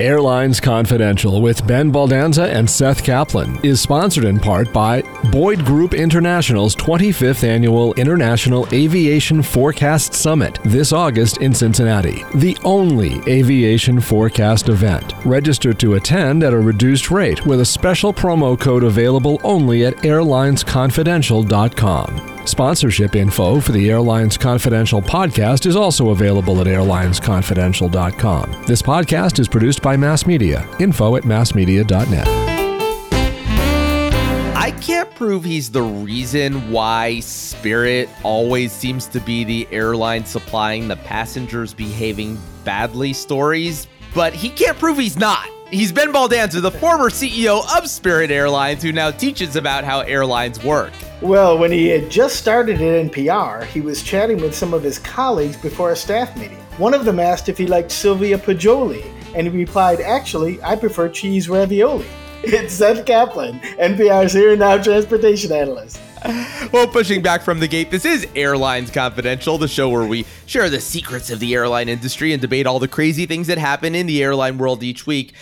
Airlines Confidential with Ben Baldanza and Seth Kaplan is sponsored in part by Boyd Group International's 25th Annual International Aviation Forecast Summit this August in Cincinnati, the only aviation forecast event. Register to attend at a reduced rate with a special promo code available only at airlinesconfidential.com. Sponsorship info for the Airlines Confidential podcast is also available at airlinesconfidential.com. This podcast is produced by Mass Media. Info at massmedia.net. I can't prove he's the reason why Spirit always seems to be the airline supplying the passengers behaving badly stories, but he can't prove he's not. He's Ben Baldanza, the former CEO of Spirit Airlines, who now teaches about how airlines work. Well, when he had just started at NPR, he was chatting with some of his colleagues before a staff meeting. One of them asked if he liked Sylvia Poggioli, and he replied, Actually, I prefer cheese ravioli. It's Seth Kaplan, NPR's Here and Now transportation analyst. Well, pushing back from the gate, this is Airlines Confidential, the show where we share the secrets of the airline industry and debate all the crazy things that happen in the airline world each week.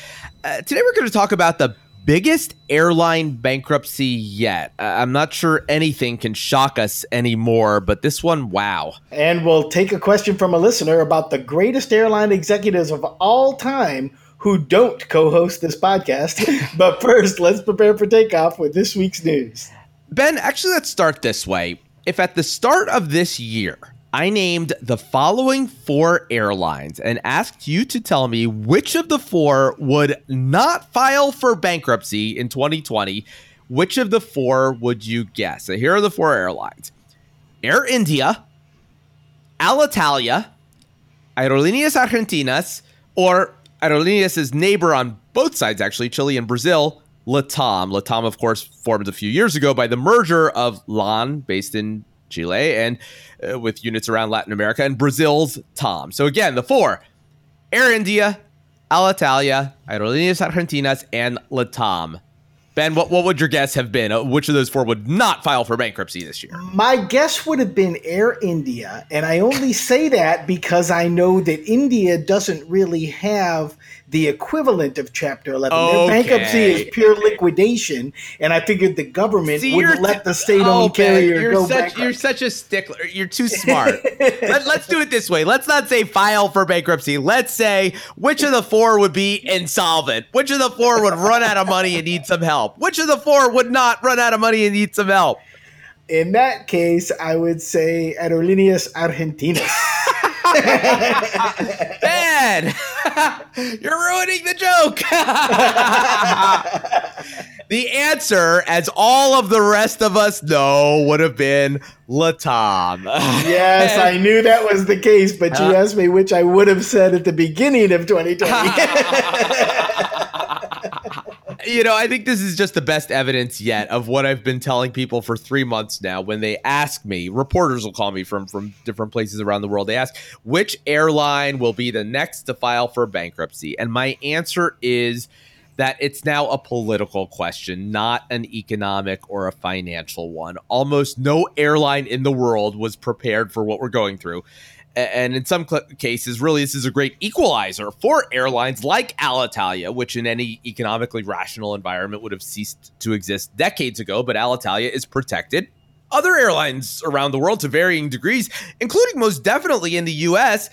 Uh, today, we're going to talk about the biggest airline bankruptcy yet. Uh, I'm not sure anything can shock us anymore, but this one, wow. And we'll take a question from a listener about the greatest airline executives of all time who don't co host this podcast. but first, let's prepare for takeoff with this week's news. Ben, actually, let's start this way. If at the start of this year, I named the following four airlines and asked you to tell me which of the four would not file for bankruptcy in 2020. Which of the four would you guess? So here are the four airlines Air India, Alitalia, Aerolíneas Argentinas, or Aerolíneas' neighbor on both sides, actually, Chile and Brazil, Latam. Latam, of course, formed a few years ago by the merger of LAN, based in Chile, and uh, with units around Latin America, and Brazil's TAM. So again, the four Air India, Alitalia, Aerolíneas Argentinas, and Latam. Ben, what, what would your guess have been? Uh, which of those four would not file for bankruptcy this year? My guess would have been Air India. And I only say that because I know that India doesn't really have the equivalent of Chapter 11. Okay. Their bankruptcy is pure liquidation, and I figured the government See, wouldn't let the state-owned oh, carrier you're go such, bankrupt. You're such a stickler. You're too smart. let, let's do it this way. Let's not say file for bankruptcy. Let's say which of the four would be insolvent. Which of the four would run out of money and need some help? Which of the four would not run out of money and need some help? In that case, I would say Aerolíneas Argentinas. Ben, you're ruining the joke. the answer, as all of the rest of us know, would have been Latam. yes, I knew that was the case, but you uh, asked me which I would have said at the beginning of 2020 you know, I think this is just the best evidence yet of what I've been telling people for three months now. When they ask me, reporters will call me from from different places around the world. They ask which airline will be the next to file for bankruptcy, and my answer is that it's now a political question, not an economic or a financial one. Almost no airline in the world was prepared for what we're going through and in some cases, really, this is a great equalizer for airlines like Alitalia, which in any economically rational environment would have ceased to exist decades ago. But Alitalia is protected. Other airlines around the world, to varying degrees, including most definitely in the U.S.,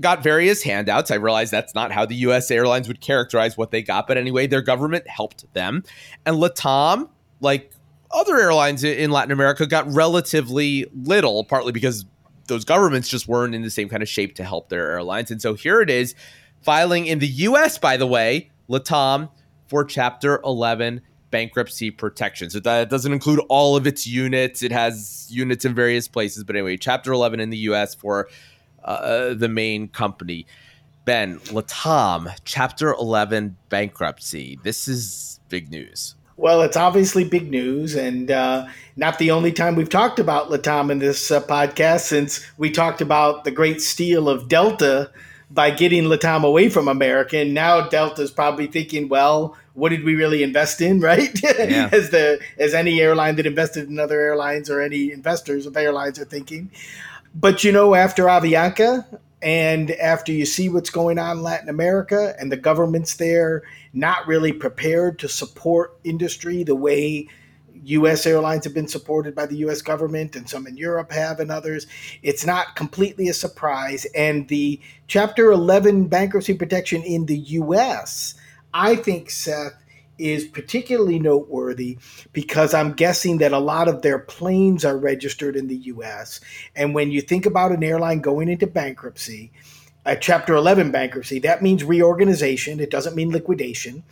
got various handouts. I realize that's not how the U.S. airlines would characterize what they got, but anyway, their government helped them. And Latam, like other airlines in Latin America, got relatively little, partly because those governments just weren't in the same kind of shape to help their airlines. And so here it is, filing in the US, by the way, Latam for Chapter 11 bankruptcy protection. So that doesn't include all of its units. It has units in various places. But anyway, Chapter 11 in the US for uh, the main company. Ben, Latam, Chapter 11 bankruptcy. This is big news. Well, it's obviously big news, and uh, not the only time we've talked about Latam in this uh, podcast since we talked about the great steal of Delta by getting Latam away from America. And now Delta's probably thinking, well, what did we really invest in, right? Yeah. as the as any airline that invested in other airlines or any investors of airlines are thinking. But you know, after Avianca, And after you see what's going on in Latin America and the governments there not really prepared to support industry the way US airlines have been supported by the US government and some in Europe have and others, it's not completely a surprise. And the Chapter 11 bankruptcy protection in the US, I think, Seth, is particularly noteworthy because I'm guessing that a lot of their planes are registered in the US. And when you think about an airline going into bankruptcy, a Chapter 11 bankruptcy, that means reorganization, it doesn't mean liquidation.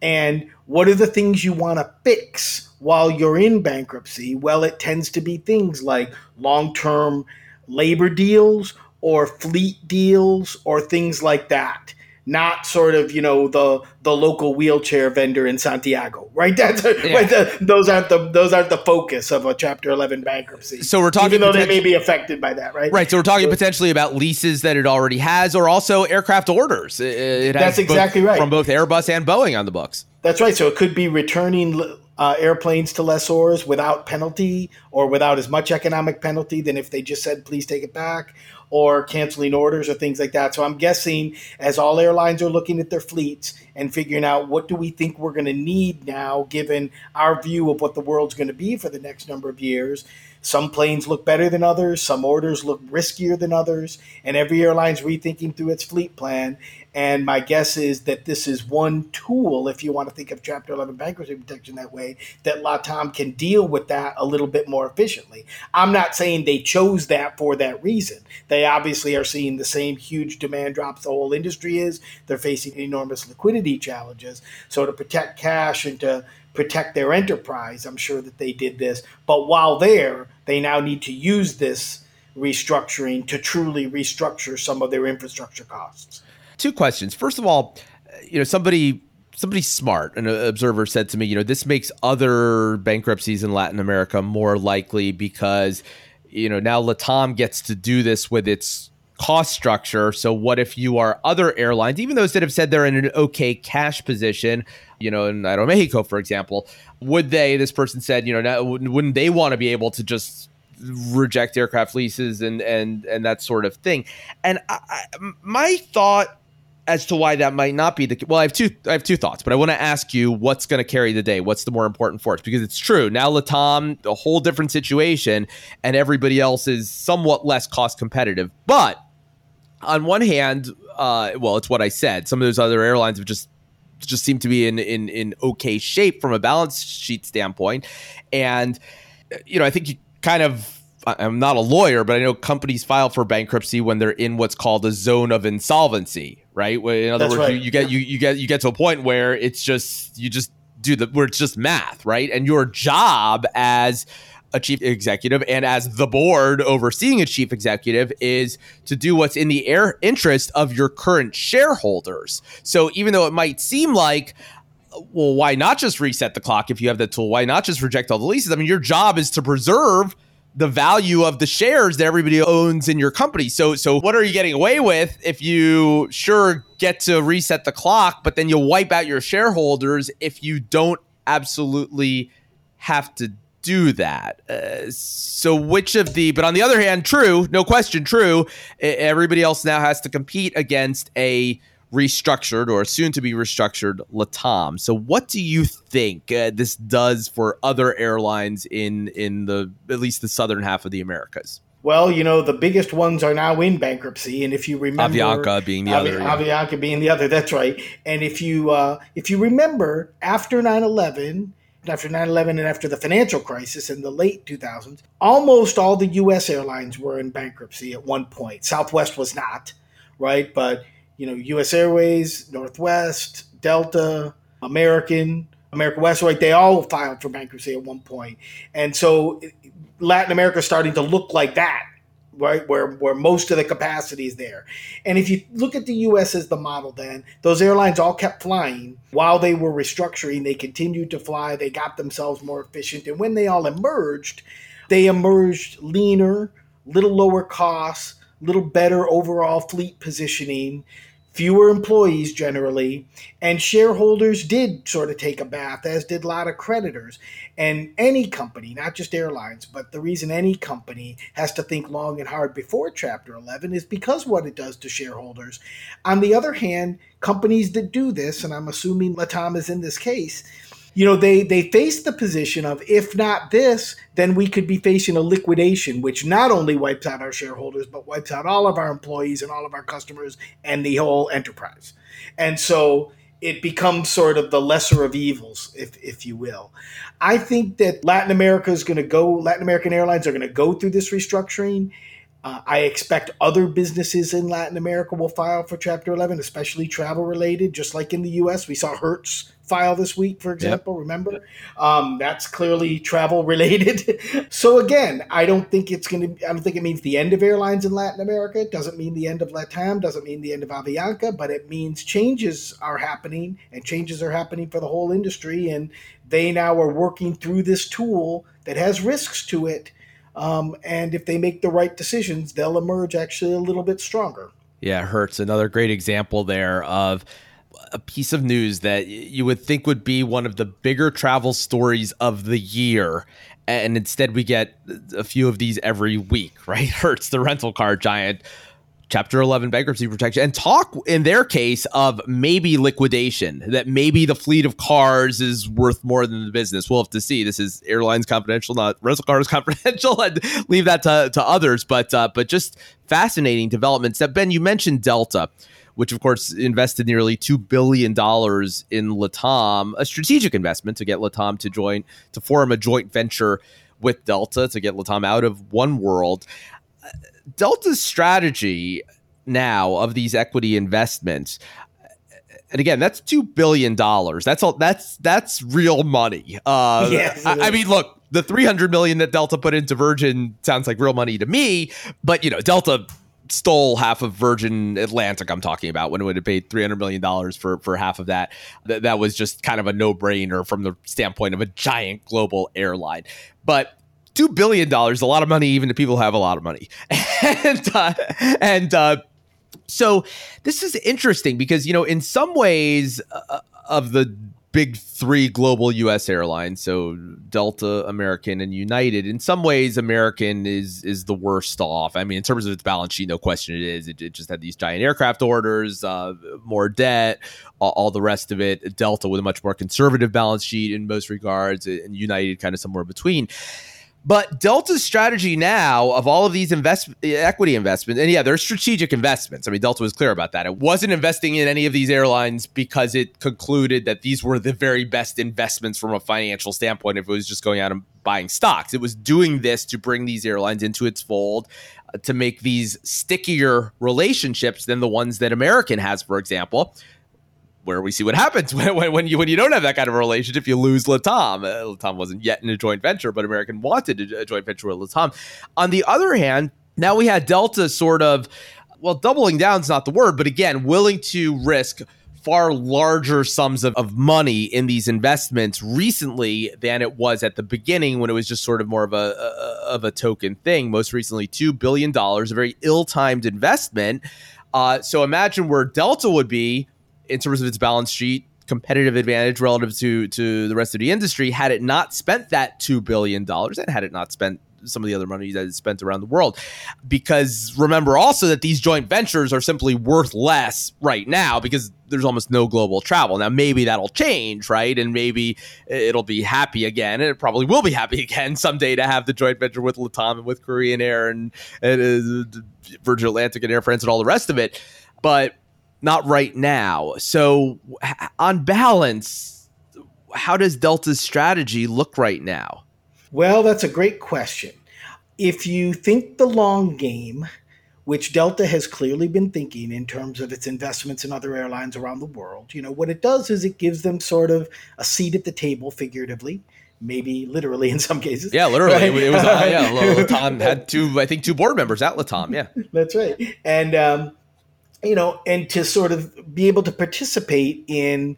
And what are the things you want to fix while you're in bankruptcy? Well, it tends to be things like long term labor deals or fleet deals or things like that not sort of you know the the local wheelchair vendor in Santiago, right? That's yeah. right. The, those aren't the those aren't the focus of a Chapter Eleven bankruptcy. So we're talking, even though they may be affected by that, right? Right. So we're talking so, potentially about leases that it already has, or also aircraft orders. It, it that's exactly both, right from both Airbus and Boeing on the books. That's right. So it could be returning uh, airplanes to lessors without penalty or without as much economic penalty than if they just said, please take it back or canceling orders or things like that. So I'm guessing as all airlines are looking at their fleets and figuring out what do we think we're going to need now, given our view of what the world's going to be for the next number of years. Some planes look better than others, some orders look riskier than others, and every airline's rethinking through its fleet plan. And my guess is that this is one tool, if you want to think of Chapter 11 bankruptcy protection that way, that LATAM can deal with that a little bit more efficiently. I'm not saying they chose that for that reason. They obviously are seeing the same huge demand drops the whole industry is. They're facing enormous liquidity challenges. So to protect cash and to protect their enterprise, I'm sure that they did this. But while there, they now need to use this restructuring to truly restructure some of their infrastructure costs two questions. First of all, you know, somebody somebody smart, an observer said to me, you know, this makes other bankruptcies in Latin America more likely because, you know, now Latam gets to do this with its cost structure. So what if you are other airlines, even those that have said they're in an okay cash position, you know, in I don't Mexico, for example, would they, this person said, you know, wouldn't they want to be able to just reject aircraft leases and and and that sort of thing? And I, I, my thought as to why that might not be the well i have two i have two thoughts but i want to ask you what's going to carry the day. What's the more important force? Because it's true. Now latam a whole different situation and everybody else is somewhat less cost competitive. But on one hand uh, well it's what i said. Some of those other airlines have just just seem to be in in in okay shape from a balance sheet standpoint. And you know i think you kind of I'm not a lawyer, but I know companies file for bankruptcy when they're in what's called a zone of insolvency, right? In other That's words, right. you, you, get you you get you get to a point where it's just you just do the where it's just math, right? And your job as a chief executive and as the board overseeing a chief executive is to do what's in the air interest of your current shareholders. So even though it might seem like well, why not just reset the clock if you have the tool? Why not just reject all the leases? I mean, your job is to preserve the value of the shares that everybody owns in your company. So so what are you getting away with if you sure get to reset the clock, but then you wipe out your shareholders if you don't absolutely have to do that. Uh, so which of the but on the other hand, true, no question, true, everybody else now has to compete against a restructured or soon to be restructured Latam. So what do you think uh, this does for other airlines in in the at least the southern half of the Americas? Well, you know, the biggest ones are now in bankruptcy, and if you remember, Avianca being the other, yeah. Avianca being the other. That's right. And if you uh, if you remember, after 9-11, after 9-11 and after the financial crisis in the late 2000s, almost all the U.S. airlines were in bankruptcy at one point. Southwest was not, right? But you know, U.S. Airways, Northwest, Delta, American, American West, right? They all filed for bankruptcy at one point, and so Latin America is starting to look like that, right? Where where most of the capacity is there, and if you look at the U.S. as the model, then those airlines all kept flying while they were restructuring. They continued to fly. They got themselves more efficient, and when they all emerged, they emerged leaner, little lower costs, little better overall fleet positioning fewer employees generally, and shareholders did sort of take a bath, as did a lot of creditors. And any company, not just airlines, but the reason any company has to think long and hard before Chapter 11 is because what it does to shareholders. On the other hand, companies that do this, and I'm assuming Latam is in this case, you know they they face the position of if not this then we could be facing a liquidation which not only wipes out our shareholders but wipes out all of our employees and all of our customers and the whole enterprise. And so it becomes sort of the lesser of evils if if you will. I think that latin america is going to go latin american airlines are going to go through this restructuring uh, I expect other businesses in Latin America will file for Chapter 11, especially travel related, just like in the US. We saw Hertz file this week, for example. Yep. Remember, um, that's clearly travel related. so again, I don't think it's going to. I don't think it means the end of airlines in Latin America. It doesn't mean the end of Latam. Doesn't mean the end of Avianca. But it means changes are happening, and changes are happening for the whole industry. And they now are working through this tool that has risks to it um, and if they make the right decisions, they'll emerge actually a little bit stronger. Yeah, Hertz, another great example there of a piece of news that you would think would be one of the bigger travel stories of the year. And instead, we get a few of these every week, right? Hertz, the rental car giant, Chapter 11 bankruptcy protection and talk in their case of maybe liquidation, that maybe the fleet of cars is worth more than the business. We'll have to see. This is airlines confidential, not rental cars confidential, leave that to, to others. But uh, but just fascinating developments. That Ben, you mentioned Delta which of course invested nearly $2 billion in Latam, a strategic investment to get Latam to join, to form a joint venture with Delta to get Latam out of Oneworld. Delta's strategy now of these equity investments and again, that's two billion dollars. That's all. That's that's real money. Uh, yes, I, I, mean, look, the three hundred million that Delta put into Virgin sounds like real money to me. But you know, Delta stole half of Virgin Atlantic. I'm talking about when it would have paid three hundred million dollars for for half of that. That that was just kind of a no brainer from the standpoint of a giant global airline. But two billion dollars a lot of money even to people who have a lot of money. And uh, and uh, so this is interesting because you know in some ways uh, of the big three global us airlines so delta american and united in some ways american is is the worst off. I mean in terms of its balance sheet no question it is. It, it just had these giant aircraft orders uh, more debt all, all, the rest of it. Delta with a much more conservative balance sheet in most regards and united kind of somewhere between but Delta's strategy now of all of these invest equity investments, and yeah, they're strategic investments. I mean, Delta was clear about that. It wasn't investing in any of these airlines because it concluded that these were the very best investments from a financial standpoint. If it was just going out and buying stocks, it was doing this to bring these airlines into its fold, uh, to make these stickier relationships than the ones that American has, for example where we see what happens when, when, you when you don't have that kind of relationship. You lose Latam. Uh, Latam wasn't yet in a joint venture, but American wanted a, a joint venture with Latam. On the other hand, now we had Delta sort of well, doubling down is not the word, but again, willing to risk far larger sums of, of money in these investments recently than it was at the beginning when it was just sort of more of a, a of a token thing. Most recently, two billion dollars, a very ill-timed investment. Uh, so imagine where Delta would be in terms of its balance sheet competitive advantage relative to to the rest of the industry had it not spent that two billion dollars and had it not spent some of the other money that it's spent around the world. Because remember also that these joint ventures are simply worth less right now because there's almost no global travel. Now, maybe that'll change, right? And maybe it'll be happy again. And it probably will be happy again someday to have the joint venture with Latam and with Korean Air and, and uh, Virgin Atlantic and Air France and all the rest of it. But not right now. So, on balance, how does Delta's strategy look right now? Well, that's a great question. If you think the long game, which Delta has clearly been thinking in terms of its investments in other airlines around the world, you know, what it does is it gives them sort of a seat at the table, figuratively, maybe literally in some cases. Yeah, literally. Right? It was, uh, yeah, Latam had two, I think, two board members at Latam. Yeah. That's right. And, um, you know, and to sort of be able to participate in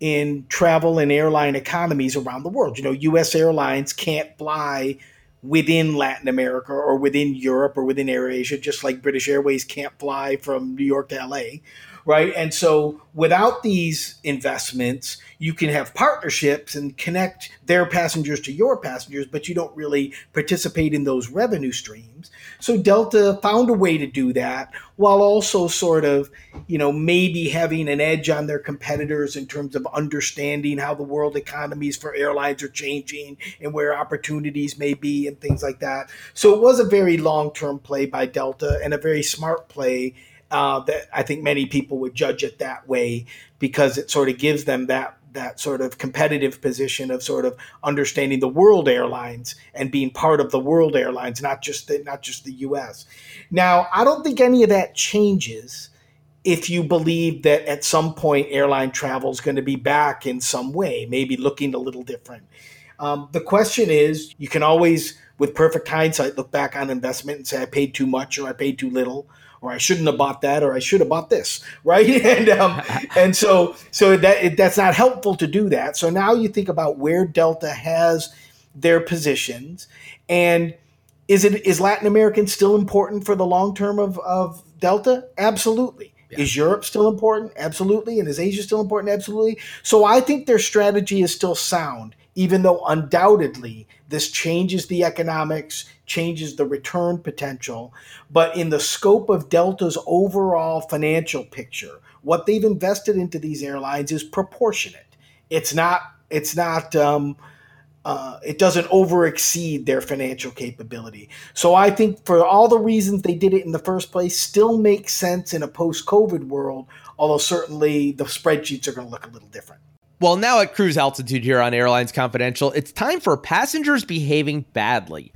in travel and airline economies around the world. You know, U.S. airlines can't fly within Latin America or within Europe or within AirAsia, just like British Airways can't fly from New York to L.A. right? And so without these investments, you can have partnerships and connect their passengers to your passengers, but you don't really participate in those revenue streams. So Delta found a way to do that while also sort of, you know, maybe having an edge on their competitors in terms of understanding how the world economies for airlines are changing and where opportunities may be and things like that. So it was a very long term play by Delta and a very smart play uh, that I think many people would judge it that way because it sort of gives them that that sort of competitive position of sort of understanding the world airlines and being part of the world airlines, not just the, not just the U.S. Now, I don't think any of that changes if you believe that at some point airline travel is going to be back in some way, maybe looking a little different. Um, the question is, you can always, with perfect hindsight, look back on investment and say, I paid too much or I paid too little or I shouldn't have bought that, or I should have bought this, right? and um, and so so that it, that's not helpful to do that. So now you think about where Delta has their positions, and is it is Latin American still important for the long term of of Delta? Absolutely. Yeah. Is Europe still important? Absolutely. And is Asia still important? Absolutely. So I think their strategy is still sound, even though undoubtedly this changes the economics, changes the return potential. But in the scope of Delta's overall financial picture, what they've invested into these airlines is proportionate. It's not. It's not. Um, uh, it doesn't over exceed their financial capability. So I think for all the reasons they did it in the first place, still makes sense in a post-COVID world. Although certainly the spreadsheets are going to look a little different. Well, now at cruise altitude here on Airlines Confidential, it's time for passengers behaving badly.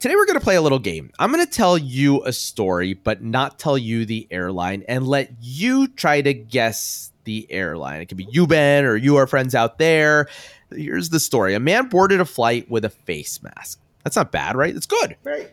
Today we're going to play a little game. I'm going to tell you a story, but not tell you the airline and let you try to guess the airline. It could be you, Ben, or you, our friends out there. Here's the story A man boarded a flight with a face mask. That's not bad, right? It's good. Right.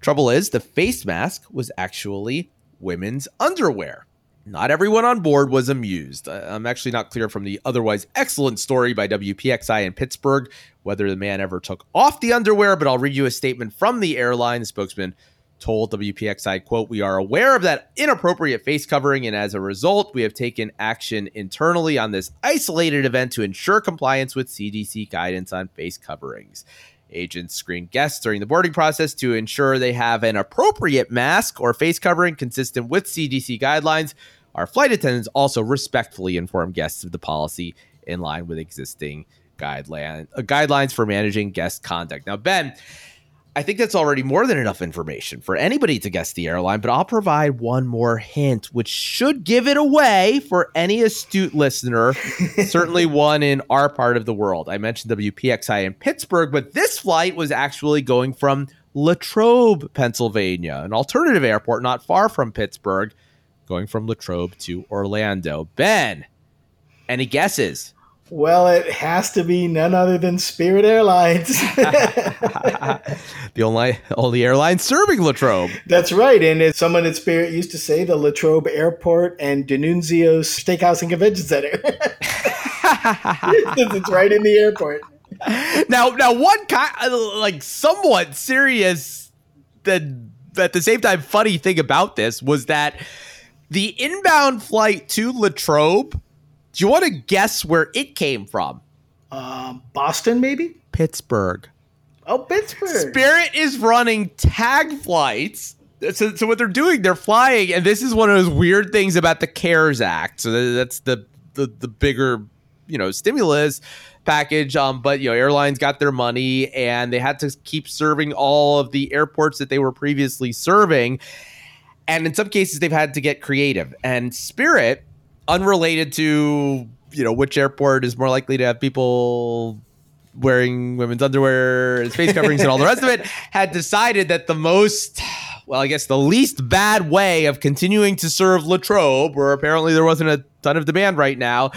Trouble is, the face mask was actually women's underwear. Not everyone on board was amused. I'm actually not clear from the otherwise excellent story by WPXI in Pittsburgh whether the man ever took off the underwear, but I'll read you a statement from the airline. The spokesman told WPXI, quote, We are aware of that inappropriate face covering, and as a result, we have taken action internally on this isolated event to ensure compliance with CDC guidance on face coverings. Agents screen guests during the boarding process to ensure they have an appropriate mask or face covering consistent with CDC guidelines. Our flight attendants also respectfully inform guests of the policy in line with existing guideline uh, guidelines for managing guest conduct. Now, Ben, I think that's already more than enough information for anybody to guess the airline, but I'll provide one more hint, which should give it away for any astute listener, certainly one in our part of the world. I mentioned WPXI in Pittsburgh, but this flight was actually going from Latrobe, Pennsylvania, an alternative airport not far from Pittsburgh going from Latrobe to Orlando. Ben, any guesses? Well, it has to be none other than Spirit Airlines. the only only airline serving Latrobe. That's right. And as someone at Spirit used to say, the Latrobe Airport and DeNunzio's Steakhouse and Convention Center. it's right in the airport. Now, now, one kind like somewhat serious, that at the same time funny thing about this was that the inbound flight to Latrobe. Do you want to guess where it came from? Um, Boston, maybe. Pittsburgh. Oh, Pittsburgh. Spirit is running tag flights. So, so what they're doing, they're flying, and this is one of those weird things about the CARES Act. So that's the the, the bigger, you know, stimulus package. Um, but you know, airlines got their money, and they had to keep serving all of the airports that they were previously serving and in some cases they've had to get creative. And Spirit, unrelated to you know which airport is more likely to have people wearing women's underwear and face coverings and all the rest of it, had decided that the most well, I guess the least bad way of continuing to serve Latrobe, where apparently there wasn't a ton of demand right now,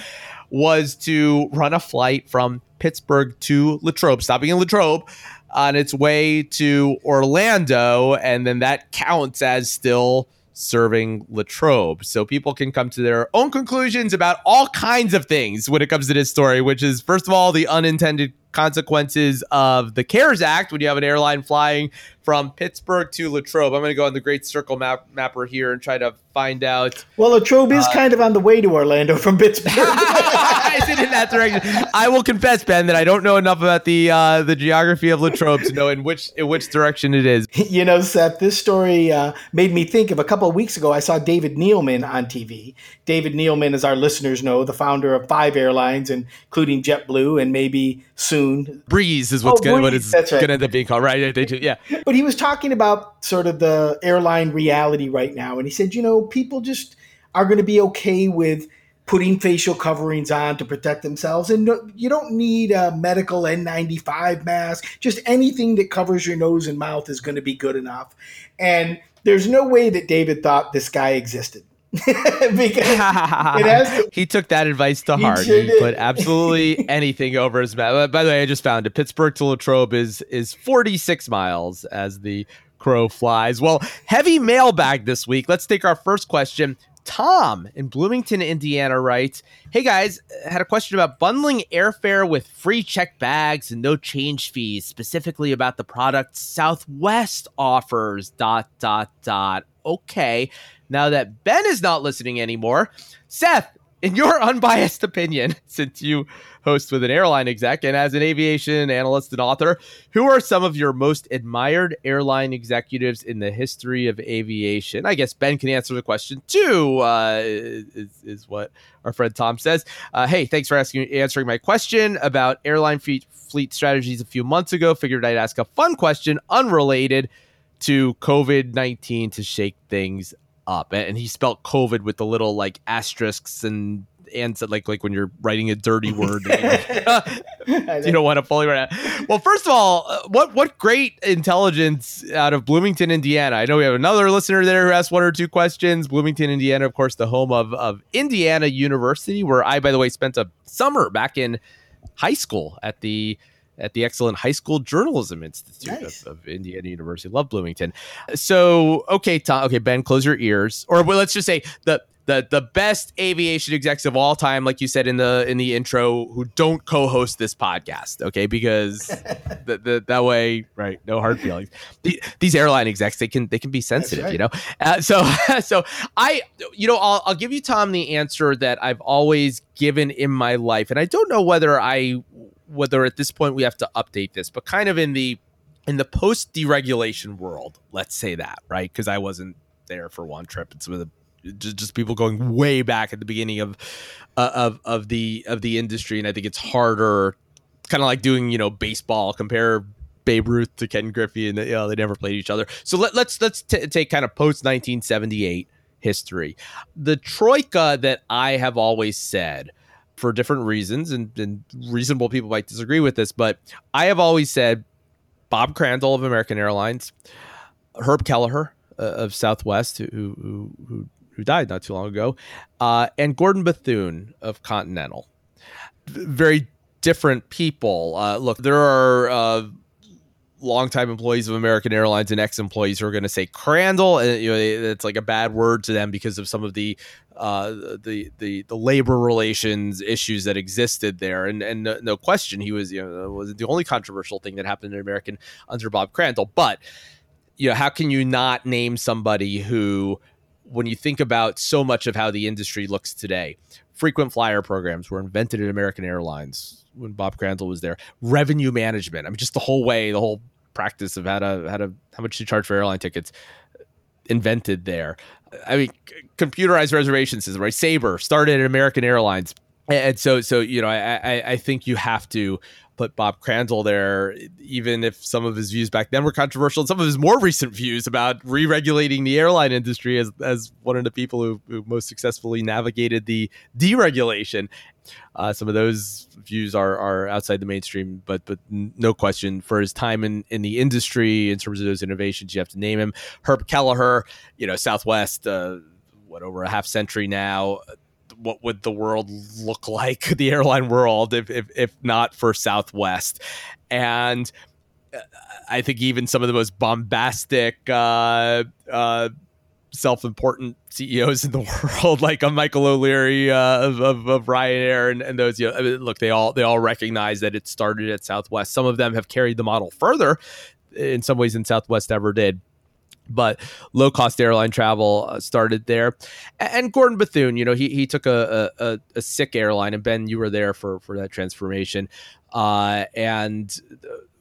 was to run a flight from Pittsburgh to Latrobe, stopping in Latrobe, on its way to Orlando, and then that counts as still serving Latrobe. So people can come to their own conclusions about all kinds of things when it comes to this story, which is, first of all, the unintended consequences of the CARES Act when you have an airline flying from Pittsburgh to Latrobe. I'm going to go on the Great Circle map mapper here and try to find out. Well, Latrobe is uh, kind of on the way to Orlando from Pittsburgh. is it in that direction? I will confess, Ben, that I don't know enough about the uh, the geography of Latrobe to know in which in which direction it is. You know, Seth, this story uh, made me think of a couple of weeks ago. I saw David Neeleman on TV. David Neeleman, as our listeners know, the founder of five airlines, including JetBlue, and maybe soon Breeze is oh, what's oh, gonna what it's right. gonna end up being called, right? They do, yeah. But he was talking about sort of the airline reality right now, and he said, you know, people just are going to be okay with putting facial coverings on to protect themselves. And you don't need a medical N95 mask. Just anything that covers your nose and mouth is going to be good enough. And there's no way that David thought this guy existed. because he took that advice to heart. He, he put absolutely anything over his mouth. By the way, I just found it. Pittsburgh to Latrobe is is 46 miles as the crow flies. Well, heavy mailbag this week. Let's take our first question Tom in Bloomington, Indiana writes, Hey guys, had a question about bundling airfare with free check bags and no change fees, specifically about the product Southwest offers. Dot dot dot. Okay. Now that Ben is not listening anymore, Seth, in your unbiased opinion, since you host with an airline exec and as an aviation analyst and author, who are some of your most admired airline executives in the history of aviation? I guess Ben can answer the question too. Uh, is, is what our friend Tom says. Uh, hey, thanks for asking answering my question about airline fleet, fleet strategies a few months ago. Figured I'd ask a fun question unrelated to COVID nineteen to shake things up. And he spelled COVID with the little like asterisks and and said like like when you're writing a dirty word you don't want to fully write it. well first of all uh, what what great intelligence out of bloomington indiana i know we have another listener there who asked one or two questions bloomington indiana of course the home of of indiana university where i by the way spent a summer back in high school at the at the excellent High School Journalism Institute nice. of, of, Indiana University. Love Bloomington. So, okay, Tom, okay, Ben, close your ears. Or well, let's just say the the the best aviation execs of all time, like you said in the in the intro, who don't co-host this podcast, okay? Because the, the, that way, right? No hard feelings. The, these airline execs, they can they can be sensitive, right. you know. Uh, so so I, you know, I'll I'll give you Tom the answer that I've always given in my life, and I don't know whether I whether at this point we have to update this, but kind of in the in the post deregulation world, let's say that, right? Because I wasn't there for one trip. It's with just, people going way back at the beginning of uh, of of the of the industry, and I think it's harder, kind of like doing you know baseball. Compare Babe Ruth to Ken Griffey, and you know they never played each other. So let, let's let's t- take kind of post 1978 history. The troika that I have always said for different reasons, and, and reasonable people might disagree with this, but I have always said Bob Crandall of American Airlines, Herb Kelleher uh, of Southwest, who, who, who who died not too long ago, uh, and Gordon Bethune of Continental. Very different people. Uh, look, there are uh, longtime employees of American Airlines and ex-employees who are going to say Crandall, and you know it's like a bad word to them because of some of the uh, the the the labor relations issues that existed there. And and no, no question, he was you know was the only controversial thing that happened in American under Bob Crandall. But you know, how can you not name somebody who when you think about so much of how the industry looks today, frequent flyer programs were invented at American Airlines when Bob Crandall was there. Revenue management, I mean, just the whole way, the whole practice of how to how to how much to charge for airline tickets invented there. I mean, computerized reservation system, right? Sabre started at American Airlines, and so so you know, I I, I think you have to put Bob Crandall there, even if some of his views back then were controversial, and some of his more recent views about re-regulating the airline industry as as one of the people who, who most successfully navigated the deregulation. Uh, some of those views are are outside the mainstream, but but no question for his time in in the industry in terms of those innovations, you have to name him. Herb Kelleher, you know, Southwest. Uh, what over a half century now what would the world look like, the airline world, if, if, if not for Southwest? And uh, I think even some of the most bombastic, uh, uh, self-important CEOs in the world, like a Michael O'Leary uh, of, of, of Ryanair and, and those, you know, I mean, look, they all they all recognize that it started at Southwest. Some of them have carried the model further in some ways than Southwest ever did but low cost airline travel uh, started there. And Gordon Bethune, you know, he he took a, a, a sick airline, and Ben, you were there for for that transformation, uh, and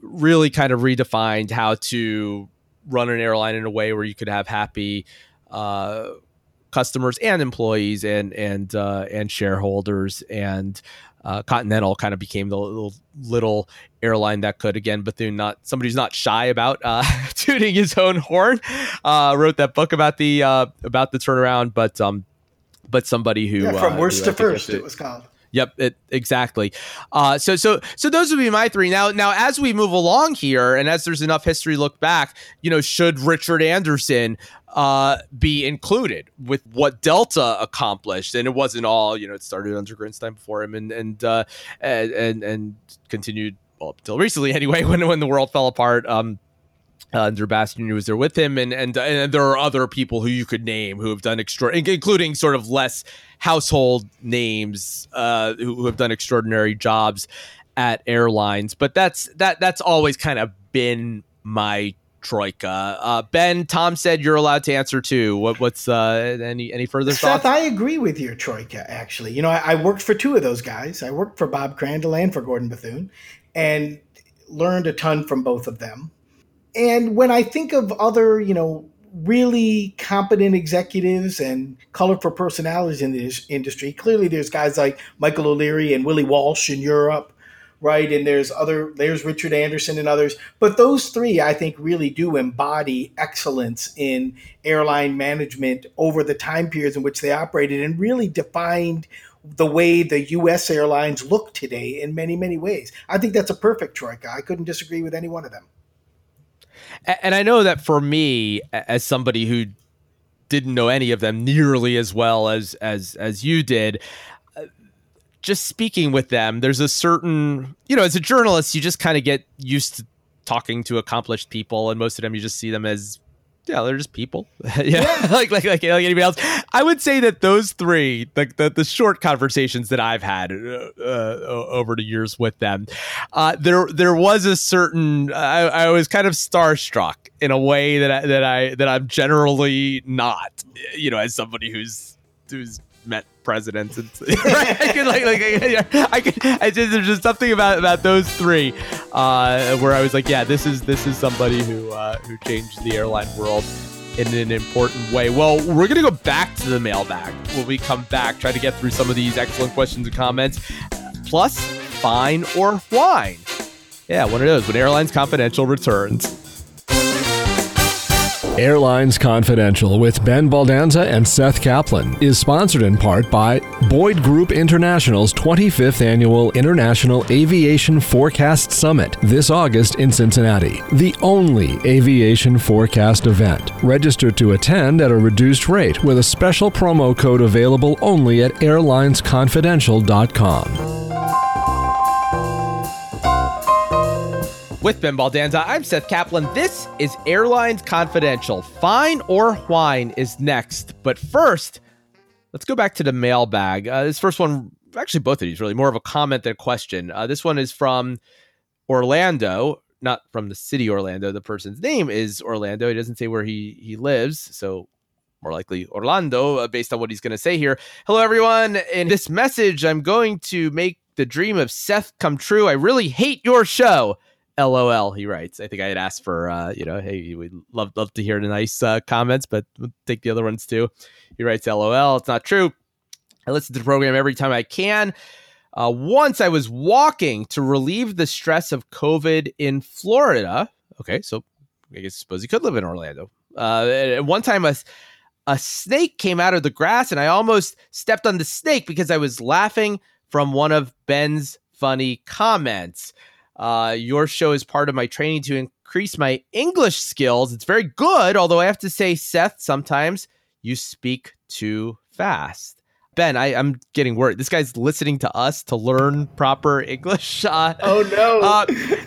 really kind of redefined how to run an airline in a way where you could have happy. Uh, customers and employees and and uh, and shareholders and uh, Continental kind of became the little, little, airline that could again Bethune not somebody who's not shy about uh, tooting his own horn. Uh, wrote that book about the uh, about the turnaround, but um, but somebody who yeah, from uh, worst to first, it was called. Yep, it, exactly. Uh, so so so those would be my three. Now now as we move along here, and as there's enough history look back, you know, should Richard Anderson uh, be included with what Delta accomplished? And it wasn't all, you know, it started under Grinstein before him, and and uh, and, and and continued well until recently anyway, when when the world fell apart. Um, uh, Andrew Bastian was there with him, and, and and there are other people who you could name who have done extra, including sort of less household names uh, who, who have done extraordinary jobs at airlines. But that's that that's always kind of been my troika. Uh, ben, Tom said you're allowed to answer too. What, what's uh, any any further Seth, thoughts? I agree with your troika. Actually, you know, I, I, worked for two of those guys. I worked for Bob Crandall and for Gordon Bethune, and learned a ton from both of them. And when I think of other, you know, really competent executives and colorful personalities in this industry, clearly there's guys like Michael O'Leary and Willie Walsh in Europe, right? And there's other, there's Richard Anderson and others. But those three, I think, really do embody excellence in airline management over the time periods in which they operated and really defined the way the U.S. airlines look today in many, many ways. I think that's a perfect troika. I couldn't disagree with any one of them. And I know that for me, as somebody who didn't know any of them nearly as well as as as you did, uh, just speaking with them, there's a certain you know, as a journalist, you just kind of get used to talking to accomplished people, and most of them you just see them as yeah, they're just people. yeah, like, like like anybody else. I would say that those three, like the, the short conversations that I've had uh, uh, over the years with them, uh, there there was a certain I, I, was kind of starstruck in a way that I, that I that I'm generally not. You know, as somebody who's who's met presidents and right? I could like like I could I just there's just something about about those three uh, where I was like yeah this is this is somebody who uh, who changed the airline world in an important way. Well, we're going to go back to the mailbag when we come back, try to get through some of these excellent questions and comments. Plus, fine or wine. Yeah, one of those when Airlines Confidential returns. Airlines Confidential with Ben Baldanza and Seth Kaplan is sponsored in part by Boyd Group International's 25th Annual International Aviation Forecast Summit this August in Cincinnati, the only aviation forecast event. Register to attend at a reduced rate with a special promo code available only at airlinesconfidential.com. With Ben Baldanza, I'm Seth Kaplan. This is Airlines Confidential. Fine or wine is next. But first, let's go back to the mailbag. Uh, this first one, actually, both of these really more of a comment than a question. Uh, this one is from Orlando, not from the city Orlando. The person's name is Orlando. He doesn't say where he, he lives. So more likely Orlando, uh, based on what he's going to say here. Hello, everyone. In this message, I'm going to make the dream of Seth come true. I really hate your show. LOL, he writes. I think I had asked for, uh, you know, hey, we'd love, love to hear the nice uh, comments, but we'll take the other ones too. He writes, LOL, it's not true. I listen to the program every time I can. Uh, once I was walking to relieve the stress of COVID in Florida. Okay, so I guess suppose he could live in Orlando. Uh, one time a, a snake came out of the grass and I almost stepped on the snake because I was laughing from one of Ben's funny comments. Uh, your show is part of my training to increase my English skills. It's very good, although I have to say, Seth, sometimes you speak too fast. Ben, I, am getting worried. This guy's listening to us to learn proper English. Uh, oh no! Uh,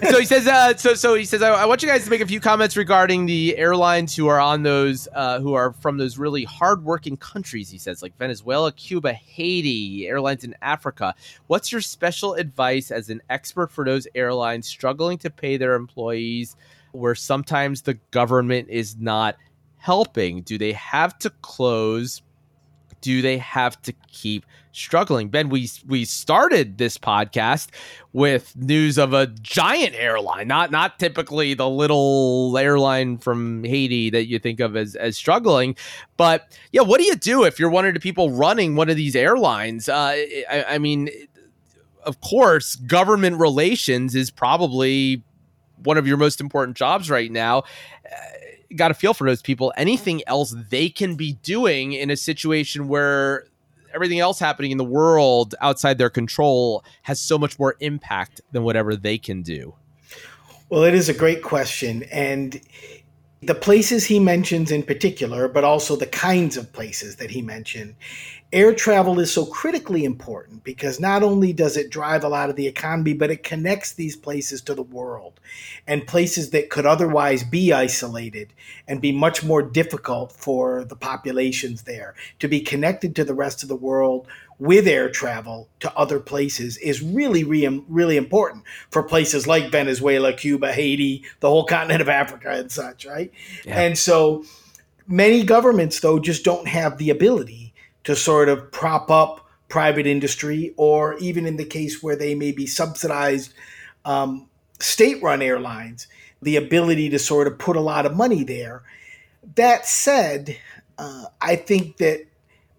so he says. Uh, so so he says. I, I, want you guys to make a few comments regarding the airlines who are on those, uh, who are from those really hardworking countries. He says, like Venezuela, Cuba, Haiti, airlines in Africa. What's your special advice as an expert for those airlines struggling to pay their employees? where sometimes the government is not helping? Do they have to close? Do they have to keep struggling? Ben, we we started this podcast with news of a giant airline, not not typically the little airline from Haiti that you think of as as struggling, but yeah, what do you do if you're one of the people running one of these airlines? Uh, I, I mean, of course, government relations is probably one of your most important jobs right now. Uh, got a feel for those people. Anything else they can be doing in a situation where everything else happening in the world outside their control has so much more impact than whatever they can do? Well, it is a great question. And the places he mentions in particular, but also the kinds of places that he mentioned, air travel is so critically important because not only does it drive a lot of the economy, but it connects these places to the world and places that could otherwise be isolated and be much more difficult for the populations there to be connected to the rest of the world with air travel to other places is really, really, really important for places like Venezuela, Cuba, Haiti, the whole continent of Africa, and such, right? Yeah. And so many governments, though, just don't have the ability to sort of prop up private industry, or even in the case where they may be subsidized um, state run airlines, the ability to sort of put a lot of money there. That said, uh, I think that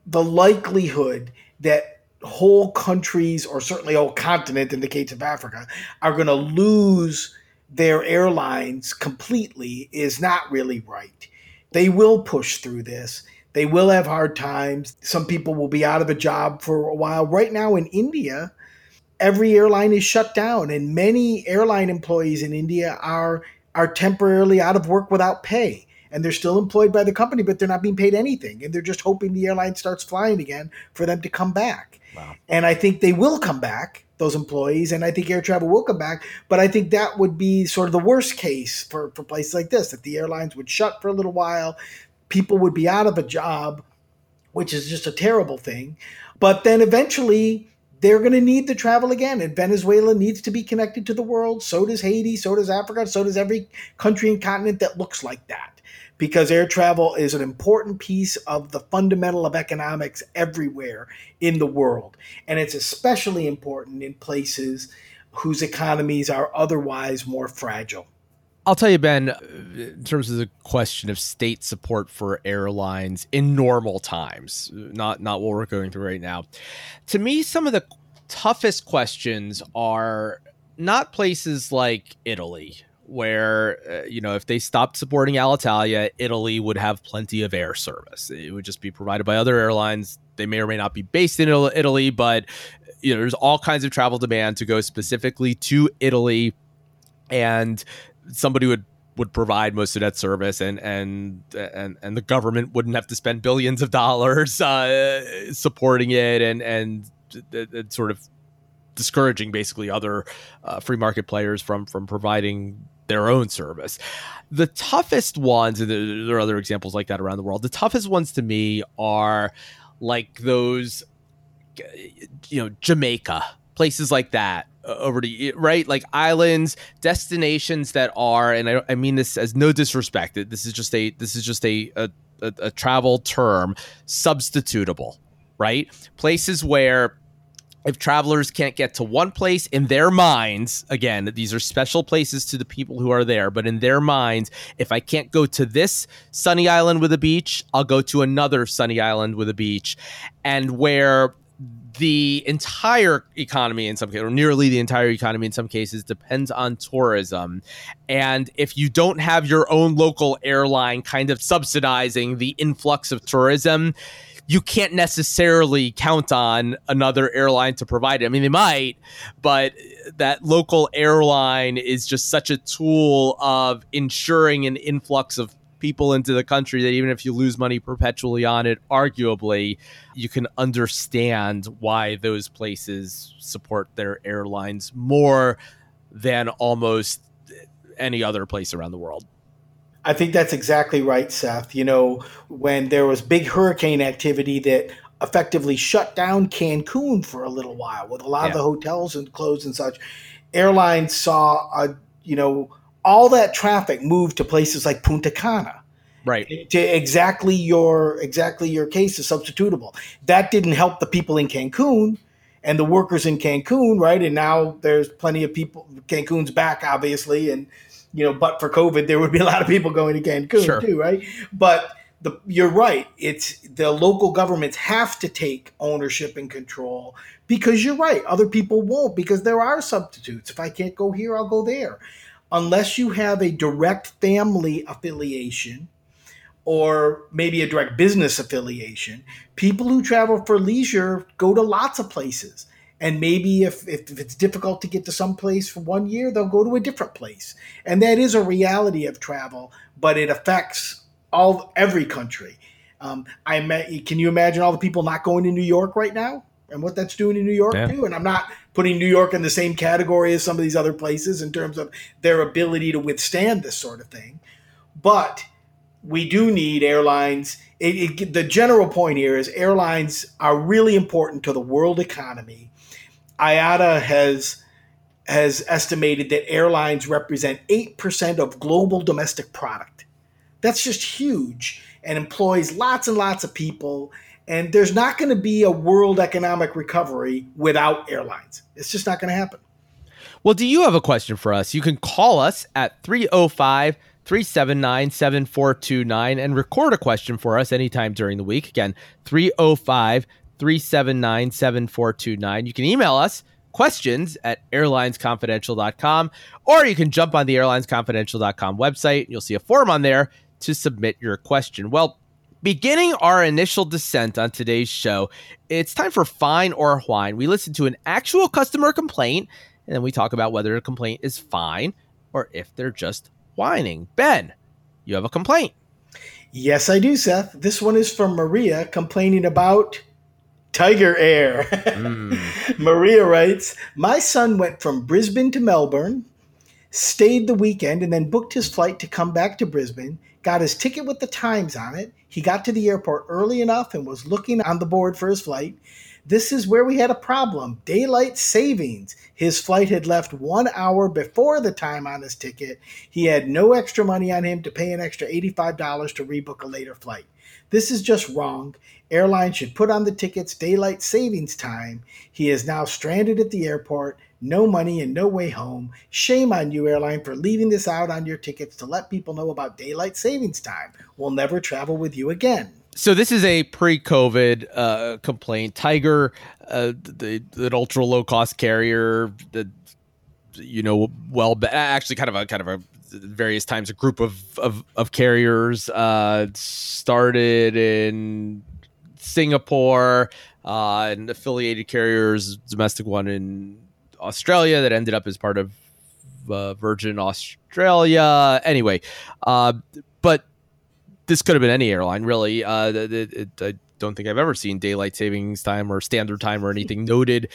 the likelihood that whole countries, or certainly whole continent in the case of Africa, are going to lose their airlines completely is not really right. They will push through this. They will have hard times. Some people will be out of a job for a while. Right now in India, every airline is shut down, and many airline employees in India are are temporarily out of work without pay. And they're still employed by the company, but they're not being paid anything. And they're just hoping the airline starts flying again for them to come back. Wow. And I think they will come back, those employees, and I think air travel will come back. But I think that would be sort of the worst case for, for places like this, that the airlines would shut for a little while, people would be out of a job, which is just a terrible thing. But then eventually they're going to need to travel again. And Venezuela needs to be connected to the world. So does Haiti. So does Africa. So does every country and continent that looks like that. Because air travel is an important piece of the fundamental of economics everywhere in the world. And it's especially important in places whose economies are otherwise more fragile. I'll tell you, Ben, in terms of the question of state support for airlines in normal times, not not what we're going through right now. To me, some of the toughest questions are not places like Italy, where uh, you know if they stopped supporting Alitalia, Italy would have plenty of air service. It would just be provided by other airlines. They may or may not be based in Italy, but you know there's all kinds of travel demand to go specifically to Italy and somebody would would provide most of that service and and and and the government wouldn't have to spend billions of dollars uh, supporting it and and, sort of discouraging basically other uh, free market players from from providing their own service. The toughest ones, and there are other examples like that around the world. The toughest ones to me are like those, you know, Jamaica, places like that over to right? Like islands destinations that are and I, I mean this as no disrespect this is just a this is just a, a, a travel term substitutable right? Places where if travelers can't get to one place in their minds again these are special places to the people who are there but in their minds if i can't go to this sunny island with a beach i'll go to another sunny island with a beach. And where the entire economy in some cases, or nearly the entire economy in some cases, depends on tourism. And if you don't have your own local airline kind of subsidizing the influx of tourism, you can't necessarily count on another airline to provide it. I mean, they might, but that local airline is just such a tool of ensuring an influx of people into the country that even if you lose money perpetually on it, arguably, you can understand why those places support their airlines more than almost any other place around the world. I think that's exactly right, Seth. You know, when there was big hurricane activity that effectively shut down Cancun for a little while with a lot yeah. of the hotels and closed and such, airlines saw a, you know, all that traffic moved to places like Punta Cana. Right. To exactly your exactly your case is substitutable. That didn't help the people in Cancun and the workers in Cancun, right? And now there's plenty of people. Cancun's back, obviously, and you know, but for COVID, there would be a lot of people going to Cancun sure. too, right? But the, you're right. It's the local governments have to take ownership and control because you're right. Other people won't because there are substitutes. If I can't go here, I'll go there. Unless you have a direct family affiliation or maybe a direct business affiliation, people who travel for leisure go to lots of places. And maybe if, if, if it's difficult to get to some place for one year, they'll go to a different place. And that is a reality of travel, but it affects all every country. Um, I met, can you imagine all the people not going to New York right now and what that's doing in New York yeah. too? And I'm not putting New York in the same category as some of these other places in terms of their ability to withstand this sort of thing, but we do need airlines. It, it, the general point here is airlines are really important to the world economy. IATA has has estimated that airlines represent 8% of global domestic product. That's just huge and employs lots and lots of people. And there's not going to be a world economic recovery without airlines. It's just not going to happen. Well, do you have a question for us? You can call us at 305 379 7429 and record a question for us anytime during the week. Again, 305 379 7429. You can email us questions at airlinesconfidential.com or you can jump on the airlinesconfidential.com website. You'll see a form on there to submit your question. Well, beginning our initial descent on today's show, it's time for Fine or Whine. We listen to an actual customer complaint, and then we talk about whether a complaint is fine or if they're just whining. Ben, you have a complaint. Yes, I do, Seth. This one is from Maria complaining about Tiger Air. mm. Maria writes My son went from Brisbane to Melbourne, stayed the weekend, and then booked his flight to come back to Brisbane got his ticket with the times on it. He got to the airport early enough and was looking on the board for his flight. This is where we had a problem daylight savings. His flight had left one hour before the time on his ticket. He had no extra money on him to pay an extra $85 to rebook a later flight. This is just wrong. Airlines should put on the tickets daylight savings time. He is now stranded at the airport no money and no way home. Shame on you, airline, for leaving this out on your tickets to let people know about daylight savings time. We'll never travel with you again. So this is a pre-COVID uh, complaint. Tiger, uh, the, the ultra low cost carrier, the you know well actually kind of a kind of a various times a group of of, of carriers uh, started in Singapore, uh, and affiliated carriers, domestic one in Australia that ended up as part of uh, Virgin Australia. Anyway, uh, but this could have been any airline, really. Uh, it, it, I don't think I've ever seen daylight savings time or standard time or anything noted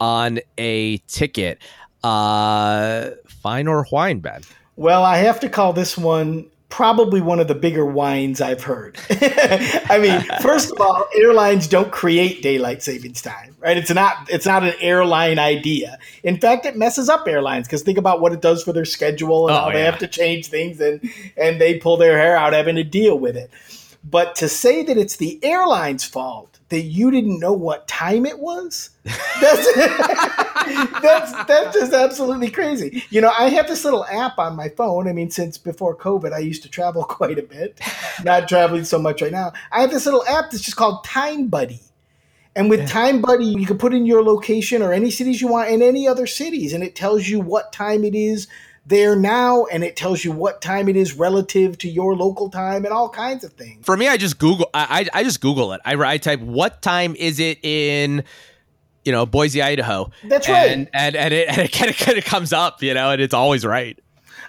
on a ticket. Uh, fine or whine, Ben? Well, I have to call this one probably one of the bigger whines I've heard. I mean, first of all, airlines don't create daylight savings time, right? It's not it's not an airline idea. In fact, it messes up airlines because think about what it does for their schedule and oh, how yeah. they have to change things and and they pull their hair out having to deal with it. But to say that it's the airline's fault that you didn't know what time it was. That's that's that's just absolutely crazy. You know, I have this little app on my phone. I mean, since before COVID, I used to travel quite a bit. Not traveling so much right now. I have this little app that's just called Time Buddy. And with yeah. Time Buddy, you can put in your location or any cities you want in any other cities, and it tells you what time it is there now and it tells you what time it is relative to your local time and all kinds of things. For me, I just Google I I, just Google it. I, I type what time is it in you know Boise, Idaho. That's right. And and, and it and it kind of kind of comes up, you know, and it's always right.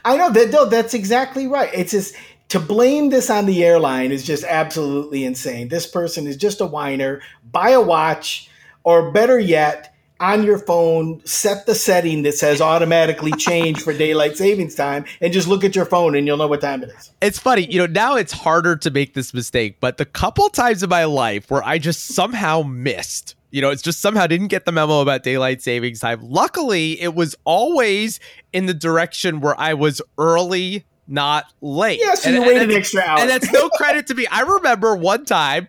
I know that no, that's exactly right. It's just to blame this on the airline is just absolutely insane. This person is just a whiner. Buy a watch, or better yet, on your phone, set the setting that says automatically change for daylight savings time, and just look at your phone and you'll know what time it is. It's funny, you know, now it's harder to make this mistake, but the couple times in my life where I just somehow missed you know, it's just somehow didn't get the memo about daylight savings time. Luckily, it was always in the direction where I was early, not late. Yeah, so and, you waited an extra hour. And that's no credit to me. I remember one time,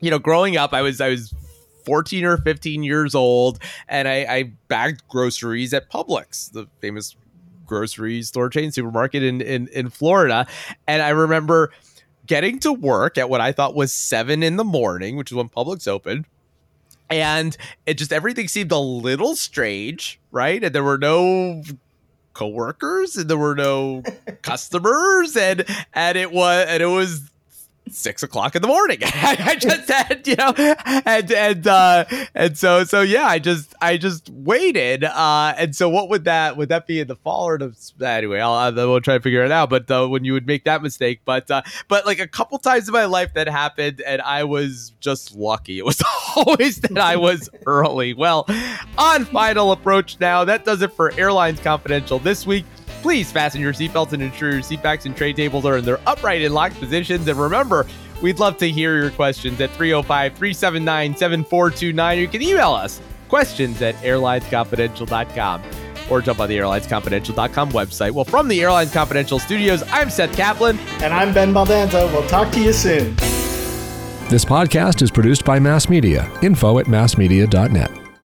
you know, growing up, I was I was 14 or 15 years old, and I, I bagged groceries at Publix, the famous grocery store chain supermarket in, in, in Florida. And I remember getting to work at what I thought was seven in the morning, which is when Publix opened. And it just everything seemed a little strange, right? And there were no coworkers and there were no customers and and it was and it was six o'clock in the morning. I just had, you know, and and uh, and so so yeah, I just I just waited. Uh, and so what would that would that be in the fall or the anyway? I'll I will try to figure it out. But uh, when you would make that mistake, but uh, but like a couple times in my life that happened, and I was just lucky. It was always that I was early. Well, on final approach now, that does it for Airlines Confidential this week. Please fasten your seatbelts and ensure your seatbacks and tray tables are in their upright and locked positions. And remember, we'd love to hear your questions at 305 379 7429. You can email us questions at airlinesconfidential.com or jump on the airlinesconfidential.com website. Well, from the Airlines Confidential studios, I'm Seth Kaplan. And I'm Ben Baldanza. We'll talk to you soon. This podcast is produced by Mass Media. Info at massmedia.net.